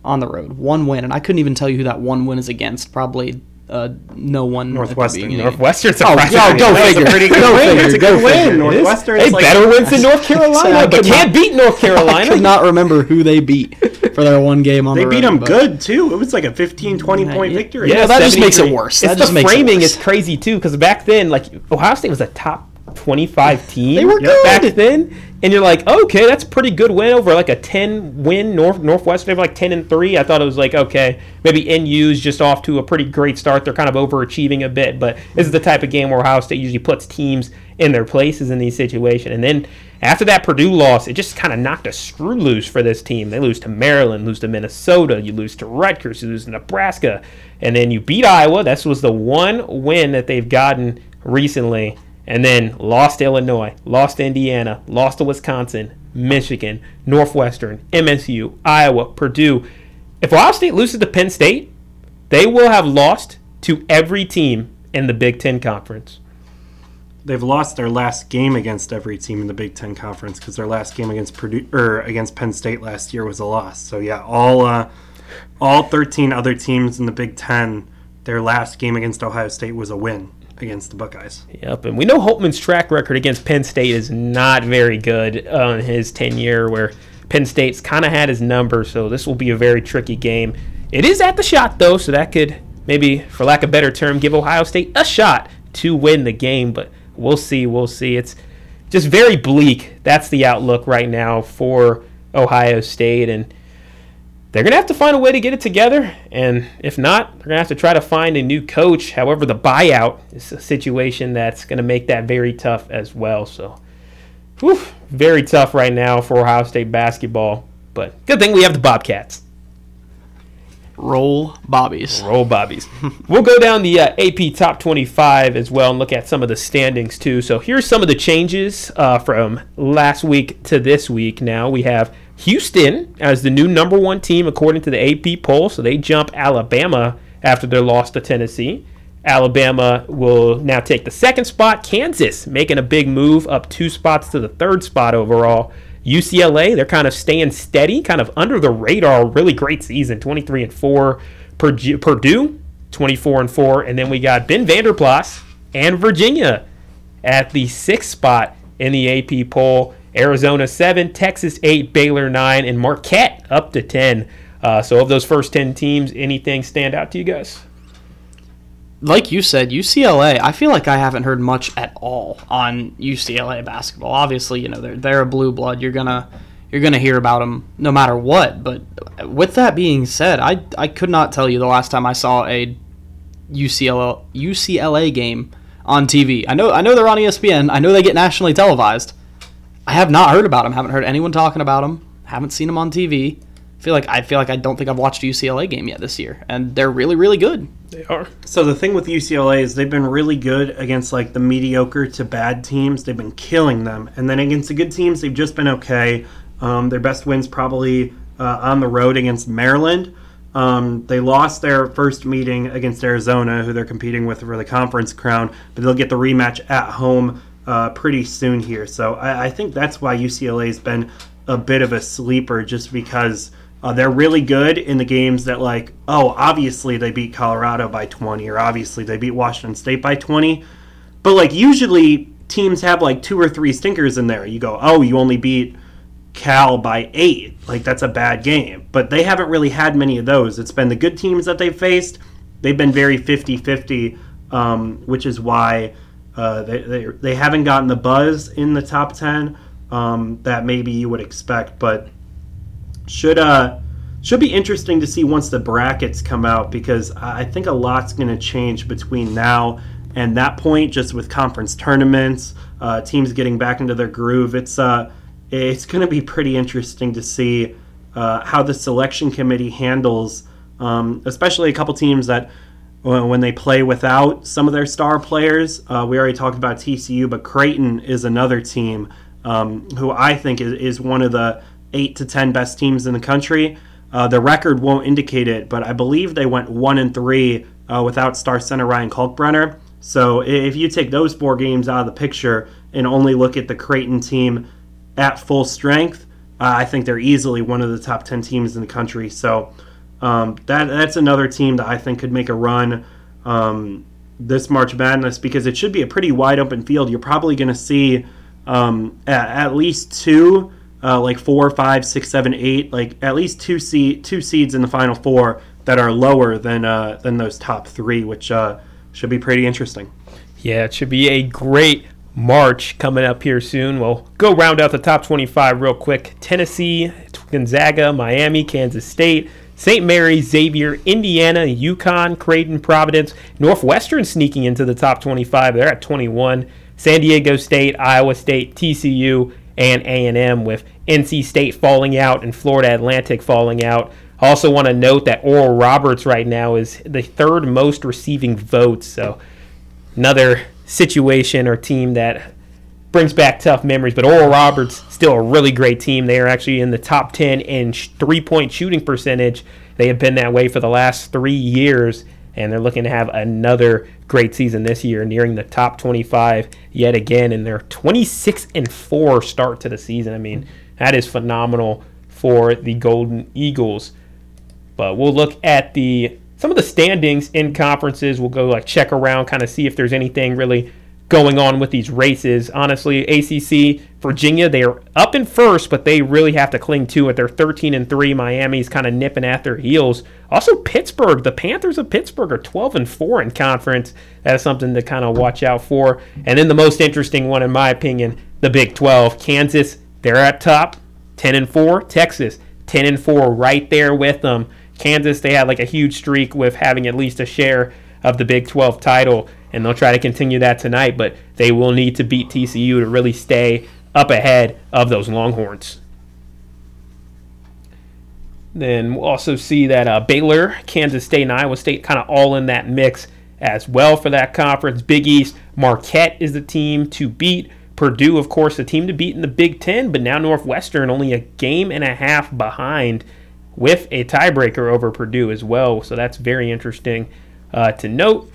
on the road, one win. And I couldn't even tell you who that one win is against. Probably uh, no one. Northwestern. Northwestern. Oh, oh, go figure. It's a pretty good Go win. figure. It's a Go win. figure. Northwestern. They like better wins than North Carolina, but can't not- beat North Carolina. I Carolina. could not remember who they beat for their one game on They the beat road, them but- good too. It was like a 15, 20 point yeah. victory. Yeah, that just makes it 73. worse. It's That just the makes it framing worse. is crazy too, because back then, like Ohio State was a top twenty-five team. They were back good. then, and you're like, okay, that's a pretty good win over like a ten win North Northwestern. They were like ten and three. I thought it was like okay, maybe NU's just off to a pretty great start. They're kind of overachieving a bit, but this is the type of game where Ohio State usually puts teams in their places in these situations, and then. After that Purdue loss, it just kind of knocked a screw loose for this team. They lose to Maryland, lose to Minnesota, you lose to Rutgers, you lose to Nebraska, and then you beat Iowa. This was the one win that they've gotten recently, and then lost to Illinois, lost to Indiana, lost to Wisconsin, Michigan, Northwestern, MSU, Iowa, Purdue. If Ohio State loses to Penn State, they will have lost to every team in the Big Ten Conference. They've lost their last game against every team in the Big Ten Conference because their last game against Purdue or against Penn State last year was a loss. So yeah, all uh, all thirteen other teams in the Big Ten, their last game against Ohio State was a win against the Buckeyes. Yep, and we know Holtmann's track record against Penn State is not very good uh, on his tenure, where Penn State's kind of had his number, so this will be a very tricky game. It is at the Schott, though, so that could maybe, for lack of a better term, give Ohio State a shot to win the game, but we'll see, we'll see. It's just very bleak. That's the outlook right now for Ohio State, and they're going to have to find a way to get it together. And if not, they're going to have to try to find a new coach. However, the buyout is a situation that's going to make that very tough as well. So, whew, very tough right now for Ohio State basketball. But good thing we have the Bobcats. Roll Bobbies. Roll Bobbies. we'll go down the uh, AP Top 25 as well and look at some of the standings too. So here's some of the changes uh, from last week to this week. Now we have Houston as the new number one team according to the AP poll. So they jump Alabama after their loss to Tennessee. Alabama will now take the second spot. Kansas making a big move up two spots to the third spot overall. UCLA, they're kind of staying steady, kind of under the radar. Really great season, 23 and 4. Purdue, Purdue 24 and 4. And then we got Ben Vander Plas and Virginia at the sixth spot in the AP poll. Arizona 7, Texas 8, Baylor 9, and Marquette up to 10. Uh, so, of those first 10 teams, anything stand out to you guys? like you said, UCLA. I feel like I haven't heard much at all on UCLA basketball. Obviously, you know they're they're a blue blood. You're gonna you're gonna hear about them no matter what. But with that being said, I I could not tell you the last time I saw a UCLA UCLA game on TV. I know I know they're on ESPN. I know they get nationally televised. I have not heard about them. Haven't heard anyone talking about them. Haven't seen them on TV. I feel like I feel like I don't think I've watched a UCLA game yet this year, and they're really really good. They are. So the thing with UCLA is they've been really good against like the mediocre to bad teams. They've been killing them, and then against the good teams, they've just been okay. Um, their best wins probably uh, on the road against Maryland. Um, they lost their first meeting against Arizona, who they're competing with for the conference crown, but they'll get the rematch at home uh, pretty soon here. So I, I think that's why UCLA's been a bit of a sleeper, just because uh, they're really good in the games that, like, oh, obviously they beat Colorado by 20, or obviously they beat Washington State by 20. But, like, usually teams have, like, two or three stinkers in there. You go, oh, you only beat Cal by eight. Like, that's a bad game. But they haven't really had many of those. It's been the good teams that they've faced. They've been very 50 50, um, which is why uh, they, they, they haven't gotten the buzz in the top 10 um, that maybe you would expect. But should uh should be interesting to see once the brackets come out because I think a lot's going to change between now and that point. Just with conference tournaments, uh, teams getting back into their groove, it's uh it's going to be pretty interesting to see uh, how the selection committee handles, um, especially a couple teams that when they play without some of their star players. Uh, we already talked about TCU, but Creighton is another team um, who I think is, is one of the eight to ten best teams in the country. Uh, the record won't indicate it, but I believe they went one and three uh, without star center Ryan Kalkbrenner. So if you take those four games out of the picture and only look at the Creighton team at full strength, uh, I think they're easily one of the top ten teams in the country. So um, that that's another team that I think could make a run um, this March Madness because it should be a pretty wide open field. You're probably going to see um, at, at least two uh, like four, five, six, seven, eight, like at least two seed, two seeds in the final four that are lower than uh, than those top three, which uh, should be pretty interesting. Yeah, it should be a great March coming up here soon. We'll go round out the top 25 real quick. Tennessee, Gonzaga, Miami, Kansas State, St. Mary's, Xavier, Indiana, UConn, Creighton, Providence, Northwestern sneaking into the top 25. They're at 21. San Diego State, Iowa State, TCU, and A&M with NC State falling out and Florida Atlantic falling out. I also want to note that Oral Roberts right now is the third most receiving votes. So another situation or team that brings back tough memories. But Oral Roberts still a really great team. They are actually in the top 10 in three point shooting percentage. They have been that way for the last three years and they're looking to have another great season this year, nearing the top 25 yet again in their 26 and 4 start to the season. I mean, that is phenomenal for the Golden Eagles. But we'll look at the some of the standings in conferences. We'll go like check around, kind of see if there's anything really going on with these races. Honestly, ACC, Virginia, they are up in first, but they really have to cling to it. They're 13 and 3. Miami's kind of nipping at their heels. Also, Pittsburgh, the Panthers of Pittsburgh are 12 and 4 in conference. That's something to kind of watch out for. And then the most interesting one, in my opinion, the Big 12. Kansas, they're at top, 10 and 4. Texas, 10 and 4, right there with them. Kansas, they had like a huge streak with having at least a share of the Big 12 title and they'll try to continue that tonight. But they will need to beat TCU to really stay up ahead of those Longhorns. Then we'll also see that uh, Baylor, Kansas State, and Iowa State kind of all in that mix as well for that conference. Big East, Marquette is the team to beat. Purdue, of course, the team to beat in the Big Ten, but now Northwestern only a game and a half behind with a tiebreaker over Purdue as well. So that's very interesting uh, to note.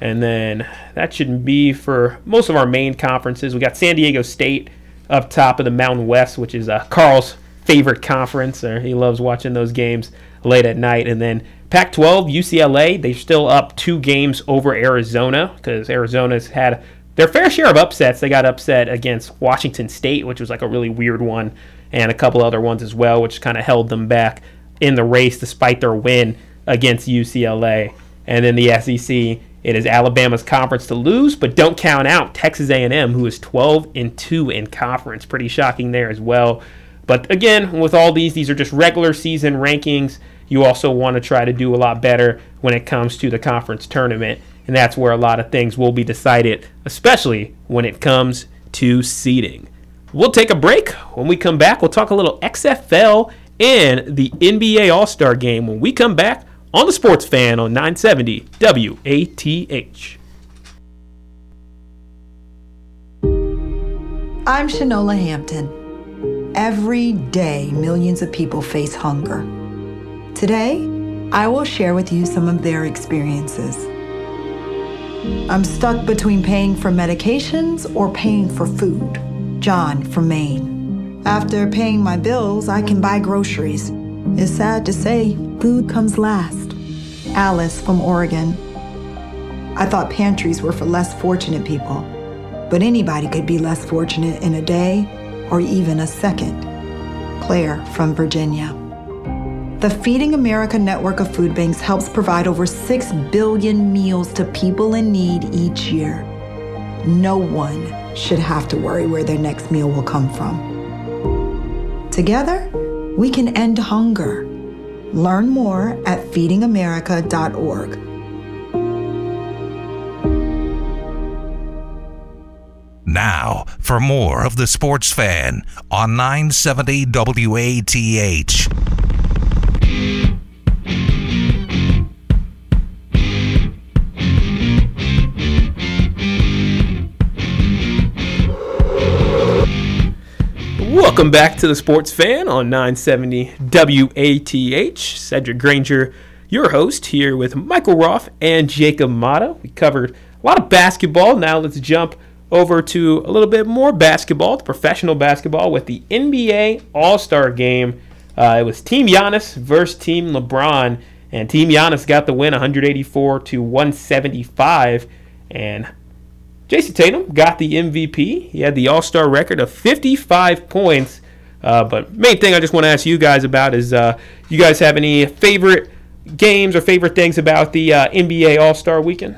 And then that should be for most of our main conferences. We got San Diego State up top of the Mountain West, which is uh, Carl's favorite conference. He loves watching those games late at night. And then Pac 12, UCLA, they're still up two games over Arizona because Arizona's had their fair share of upsets. They got upset against Washington State, which was like a really weird one, and a couple other ones as well, which kind of held them back in the race despite their win against UCLA. And then the SEC It is Alabama's conference to lose, but don't count out Texas A&M, who is 12 and 2 in conference. Pretty shocking there as well. But again, with all these, these are just regular season rankings. You also want to try to do a lot better when it comes to the conference tournament, and that's where a lot of things will be decided, especially when it comes to seeding. We'll take a break. When we come back, we'll talk a little XFL and the NBA All Star game when we come back on the Sports Fan on 970 WATH. I'm Shanola Hampton. Every day, millions of people face hunger. Today, I will share with you some of their experiences. I'm stuck between paying for medications or paying for food. John from Maine. After paying my bills, I can buy groceries. It's sad to say, food comes last. Alice from Oregon. I thought pantries were for less fortunate people, but anybody could be less fortunate in a day or even a second. Claire from Virginia. The Feeding America network of food banks helps provide over 6 billion meals to people in need each year. No one should have to worry where their next meal will come from. Together, we can end hunger. Learn more at feedingamerica.org. Now, for more of the Sports Fan on 970 WATH. Welcome back to the Sports Fan on 970 WATH. Cedric Granger, your host, here with Michael Roth and Jacob Mata. We covered a lot of basketball. Now let's jump over to a little bit more basketball, professional basketball, with the NBA All Star game. Uh, it was Team Giannis versus Team LeBron, and Team Giannis got the win 184 to 175. And Jayson Tatum got the MVP. He had the All Star record of 55 points. Uh, but main thing I just want to ask you guys about is, uh, you guys have any favorite games or favorite things about the uh, NBA All Star Weekend?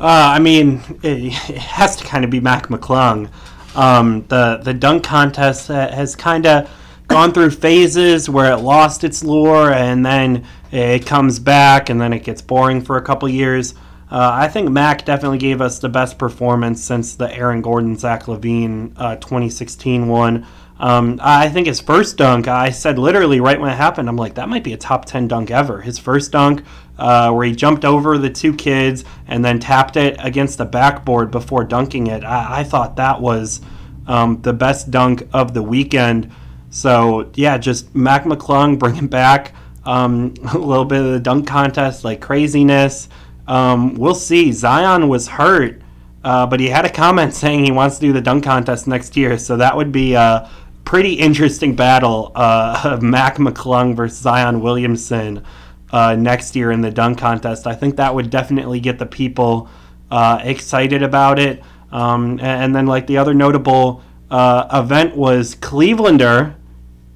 Uh, I mean, it, it, has to kind of be Mac McClung. Um, the the dunk contest has kind of gone through phases where it lost its lure and then it comes back and then it gets boring for a couple years. Uh, I think Mac definitely gave us the best performance since the Aaron Gordon Zach LaVine uh, 2016 one. Um, I think his first dunk, I said literally right when it happened, I'm like, that might be a top 10 dunk ever. His first dunk, uh, where he jumped over the two kids and then tapped it against the backboard before dunking it, I, I thought that was um, the best dunk of the weekend. So, yeah, just Mac McClung bringing back um, a little bit of the dunk contest, like craziness. Um, we'll see. Zion was hurt, uh, but he had a comment saying he wants to do the dunk contest next year. So that would be a pretty interesting battle uh, of Mac McClung versus Zion Williamson uh, next year in the dunk contest. I think that would definitely get the people uh, excited about it. Um, and then, like the other notable uh, event was Clevelander,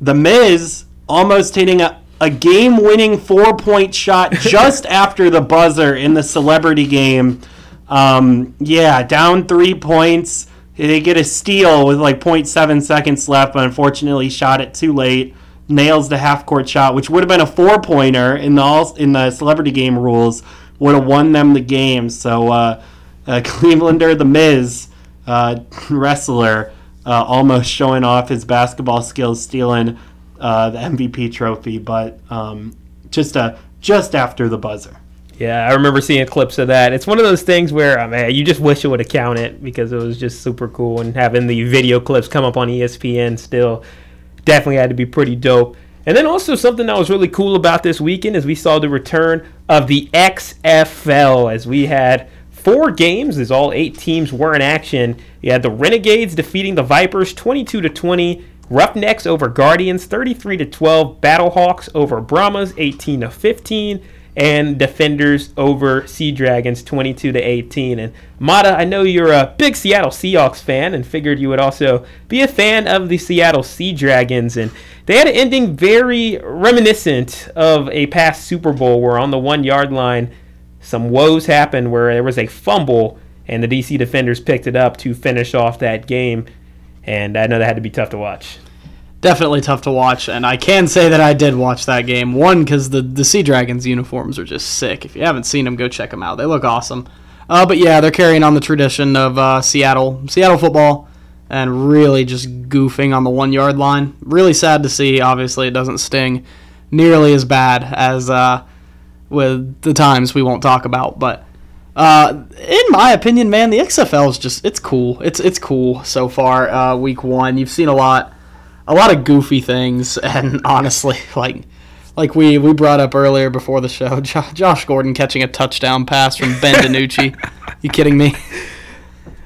The Miz almost hitting a a game winning four point shot just after the buzzer in the celebrity game. Um, yeah, down three points. They get a steal with like 0.7 seconds left, but unfortunately shot it too late. Nails the half court shot, which would have been a four pointer in the all, in the celebrity game rules, would have won them the game. So uh, uh, Clevelander, the Miz uh, wrestler, uh, almost showing off his basketball skills, stealing uh, the MVP trophy, but um, just uh, just after the buzzer. Yeah, I remember seeing clips of that. It's one of those things where, I mean, you just wish it would have counted because it was just super cool, and having the video clips come up on ESPN still definitely had to be pretty dope. And then also something that was really cool about this weekend is we saw the return of the XFL as we had four games as all eight teams were in action. You had the Renegades defeating the Vipers 22 to 20. Roughnecks over Guardians 33 to 12, Battlehawks over Brahmas 18 to 15, and Defenders over Sea Dragons 22 to 18. And Mata, I know you're a big Seattle Seahawks fan and figured you would also be a fan of the Seattle Sea Dragons and they had an ending very reminiscent of a past Super Bowl where on the 1 yard line some woes happened where there was a fumble and the DC defenders picked it up to finish off that game. And I know that had to be tough to watch. Definitely tough to watch, and I can say that I did watch that game. One, because the the Sea Dragons uniforms are just sick. If you haven't seen them, go check them out. They look awesome. Uh, but yeah, they're carrying on the tradition of uh, Seattle Seattle football and really just goofing on the one yard line. Really sad to see. Obviously, it doesn't sting nearly as bad as uh, with the times we won't talk about. But uh, in my opinion, man, the XFL is just it's cool. It's it's cool so far. Uh, week one, you've seen a lot, a lot of goofy things, and honestly, like like we we brought up earlier before the show, Josh Gordon catching a touchdown pass from Ben DiNucci. you kidding me?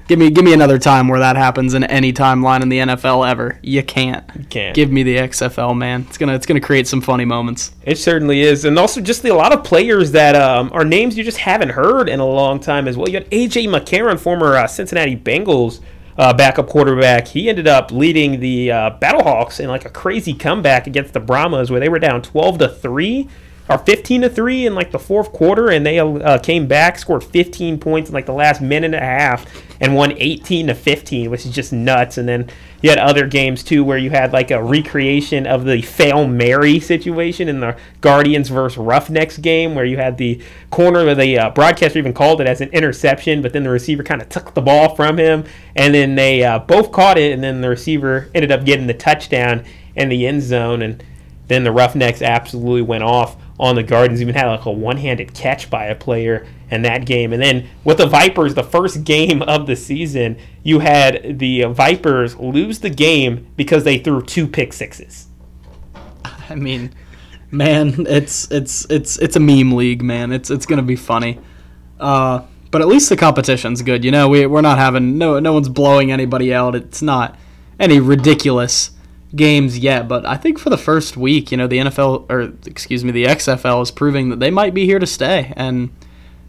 Give me give me another time where that happens in any timeline in the NFL ever. You can't. You can't. Give me the XFL, man. It's gonna it's gonna create some funny moments. It certainly is, and also just the, a lot of players that um, are names you just haven't heard in a long time as well. You had AJ McCarron, former uh, Cincinnati Bengals uh, backup quarterback. He ended up leading the uh, Battlehawks in like a crazy comeback against the Brahmas, where they were down twelve to three or 15 to 3 in like the fourth quarter and they uh, came back scored 15 points in like the last minute and a half and won 18 to 15, which is just nuts. And then you had other games too where you had like a recreation of the fail Mary situation in the Guardians versus Roughnecks game, where you had the corner where the uh, broadcaster even called it as an interception, but then the receiver kind of took the ball from him, and then they uh, both caught it, and then the receiver ended up getting the touchdown in the end zone, and then the Roughnecks absolutely went off on the Guardians. Even had like a one-handed catch by a player in that game. And then with the Vipers, the first game of the season, you had the Vipers lose the game because they threw two pick sixes. I mean, man, it's it's it's it's a meme league, man. It's it's gonna be funny. Uh, but at least the competition's good. You know, we we're not having no no one's blowing anybody out. It's not any ridiculous games yet, but I think for the first week, you know, the NFL or excuse me, the XFL is proving that they might be here to stay. And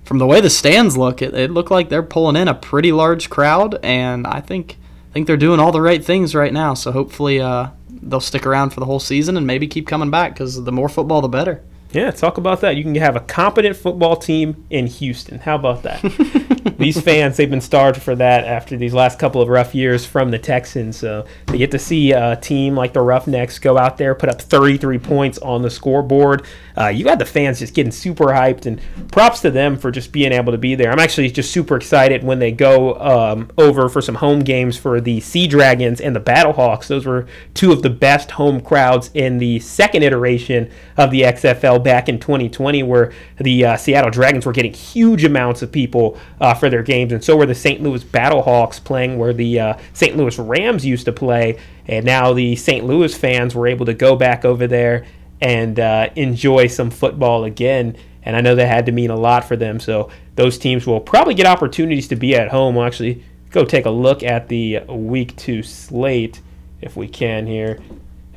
from the way the stands look, it, it looked like they're pulling in a pretty large crowd, and I think I think they're doing all the right things right now. So hopefully, uh, they'll stick around for the whole season and maybe keep coming back because the more football, the better. Yeah, talk about that. You can have a competent football team in Houston. How about that? these fans, they've been starved for that after these last couple of rough years from the Texans. So they get to see a team like the Roughnecks go out there, put up 33 points on the scoreboard. Uh, you got the fans just getting super hyped, and props to them for just being able to be there. I'm actually just super excited when they go um, over for some home games for the Sea Dragons and the Battlehawks. Those were two of the best home crowds in the second iteration of the XFL back in 2020, where the uh, Seattle Dragons were getting huge amounts of people uh, for their games, and so were the St. Louis Battlehawks playing where the uh, St. Louis Rams used to play, and now the St. Louis fans were able to go back over there and uh, enjoy some football again. And I know that had to mean a lot for them. So those teams will probably get opportunities to be at home. We'll actually go take a look at the week two slate if we can here.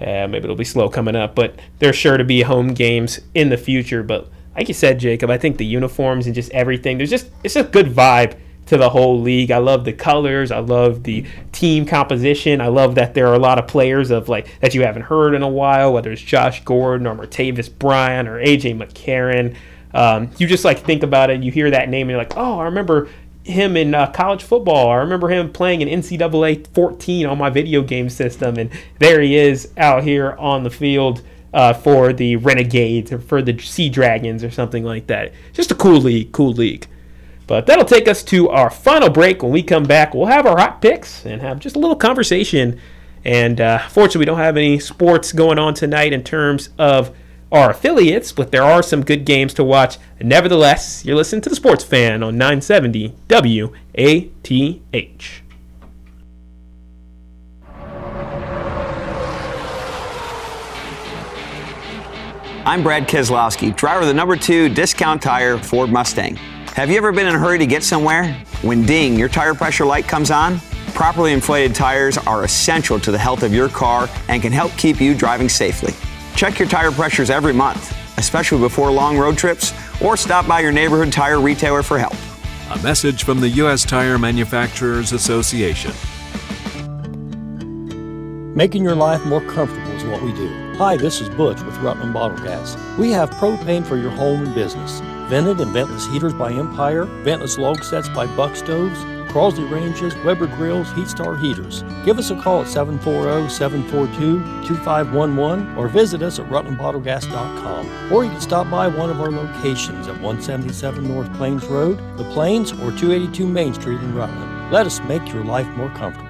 Uh, maybe it'll be slow coming up, but there's sure to be home games in the future. But like you said, Jacob, I think the uniforms and just everything, there's just it's a good vibe to the whole league. I love the colors. I love the team composition. I love that there are a lot of players of like that you haven't heard in a while, whether it's Josh Gordon or Martavis Bryant or AJ McCarron. Um, you just like think about it. You hear that name and you're like, oh, I remember him in uh, college football. I remember him playing in NCAA 14 on my video game system, and there he is out here on the field uh, for the Renegades or for the Sea Dragons or something like that. Just a cool league, cool league. But that'll take us to our final break. When we come back, we'll have our hot picks and have just a little conversation. And uh, fortunately, we don't have any sports going on tonight in terms of our affiliates, but there are some good games to watch. Nevertheless, you're listening to the Sports Fan on 970 WATH. I'm Brad Keselowski, driver of the number two discount tire Ford Mustang. Have you ever been in a hurry to get somewhere? When ding, your tire pressure light comes on? Properly inflated tires are essential to the health of your car and can help keep you driving safely. Check your tire pressures every month, especially before long road trips, or stop by your neighborhood tire retailer for help. A message from the U.S. Tire Manufacturers Association. Making your life more comfortable is what we do. Hi, this is Butch with Rutland Bottle Gas. We have propane for your home and business. vented and ventless heaters by Empire, ventless log sets by Buck Stoves, Crosley Ranges, Weber Grills, Heat Star Heaters. Give us a call at 740-742-2511 or visit us at rutlandbottlegas.com. Or you can stop by one of our locations at 177 North Plains Road, The Plains, or 282 Main Street in Rutland. Let us make your life more comfortable.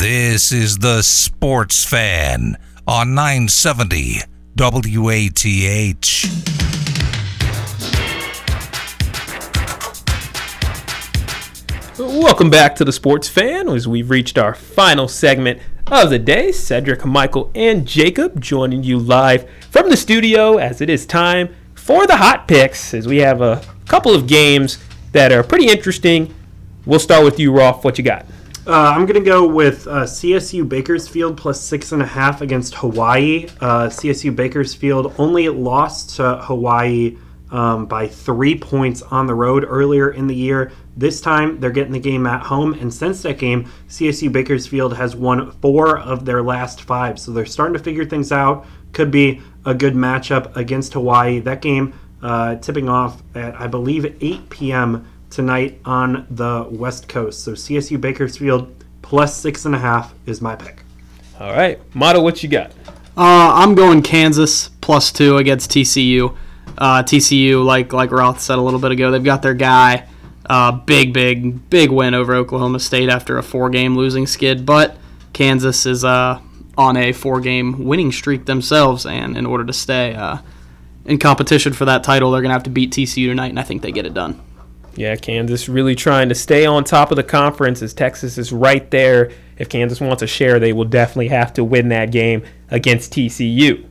This is the Sports Fan on 970 WATH. Welcome back to the Sports Fan as we've reached our final segment of the day. Cedric, Michael, and Jacob joining you live from the studio as it is time for the hot picks as we have a couple of games that are pretty interesting. We'll start with you, Roth. What you got? Uh, I'm going to go with uh, CSU Bakersfield plus six and a half against Hawaii. Uh, CSU Bakersfield only lost to Hawaii um, by three points on the road earlier in the year. This time they're getting the game at home, and since that game, CSU Bakersfield has won four of their last five. So they're starting to figure things out. Could be a good matchup against Hawaii. That game uh, tipping off at, I believe, 8 p.m tonight on the West Coast. So CSU Bakersfield plus six and a half is my pick. All right, Mata, what you got? Uh, I'm going Kansas plus two against TCU. Uh, TCU, like like Roth said a little bit ago, they've got their guy. Uh, big, big, big win over Oklahoma State after a four-game losing skid, but Kansas is uh, on a four-game winning streak themselves, and in order to stay uh, in competition for that title, they're going to have to beat TCU tonight, and I think they get it done. Yeah, Kansas really trying to stay on top of the conference as Texas is right there. If Kansas wants a share, they will definitely have to win that game against TCU.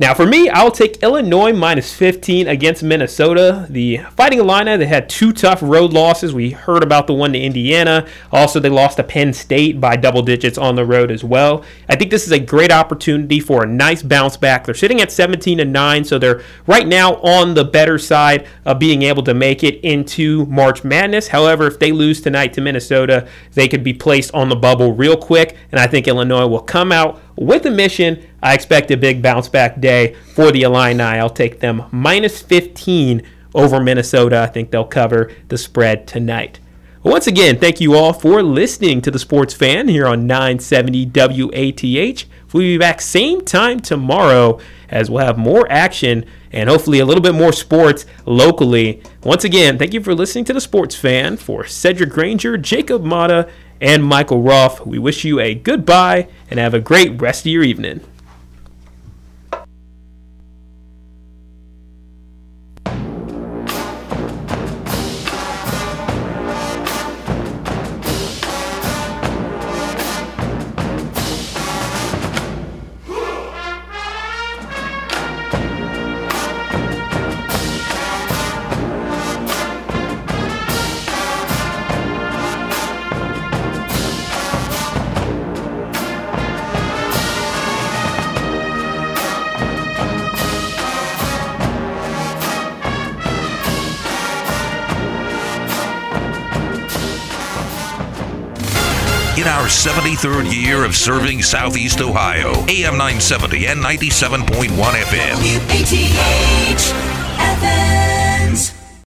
Now, for me, I'll take Illinois minus 15 against Minnesota. The Fighting Illini, they had two tough road losses. We heard about the one to Indiana. Also, they lost to Penn State by double digits on the road as well. I think this is a great opportunity for a nice bounce back. They're sitting at 17 and 9, so they're right now on the better side of being able to make it into March Madness. However, if they lose tonight to Minnesota, they could be placed on the bubble real quick, and I think Illinois will come out with a mission. I expect a big bounce back day for the Illini. I'll take them minus 15 over Minnesota. I think they'll cover the spread tonight. Once again, thank you all for listening to the Sports Fan here on 970 WATH. We'll be back same time tomorrow as we'll have more action and hopefully a little bit more sports locally. Once again, thank you for listening to the Sports Fan. For Cedric Granger, Jacob Mata, and Michael Roth, we wish you a goodbye and have a great rest of your evening. Of serving Southeast Ohio, AM 970 and 97.1 FM. FM.